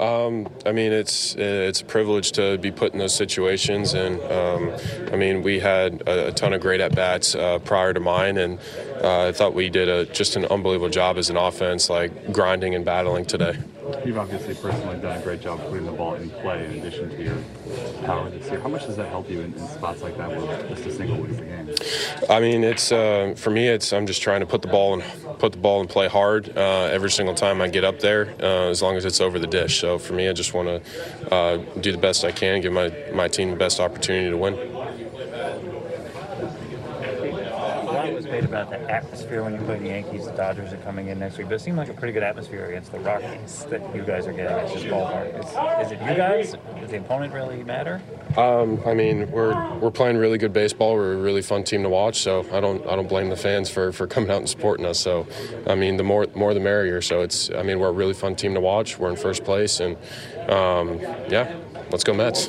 Um, I mean, it's it's a privilege to be put in those situations, and um, I mean, we had a, a ton of great at bats uh, prior to mine, and uh, I thought we did a, just an unbelievable job as an offense, like grinding and battling today. You've obviously personally done a great job putting the ball in play in addition to your power this year. How much does that help you in, in spots like that where just a single wins the game? I mean, it's uh, for me. It's I'm just trying to put the ball and put the ball and play hard uh, every single time I get up there, uh, as long as it's over the dish. So for me, I just want to uh, do the best I can, give my my team the best opportunity to win. Was made about the atmosphere when you play the Yankees. The Dodgers are coming in next week, but it seemed like a pretty good atmosphere against the Rockies that you guys are getting. It's just ballpark. Is, is it you guys? Does the opponent really matter? Um, I mean, we're we're playing really good baseball. We're a really fun team to watch. So I don't I don't blame the fans for, for coming out and supporting us. So I mean, the more more the merrier. So it's I mean, we're a really fun team to watch. We're in first place, and um, yeah, let's go Mets.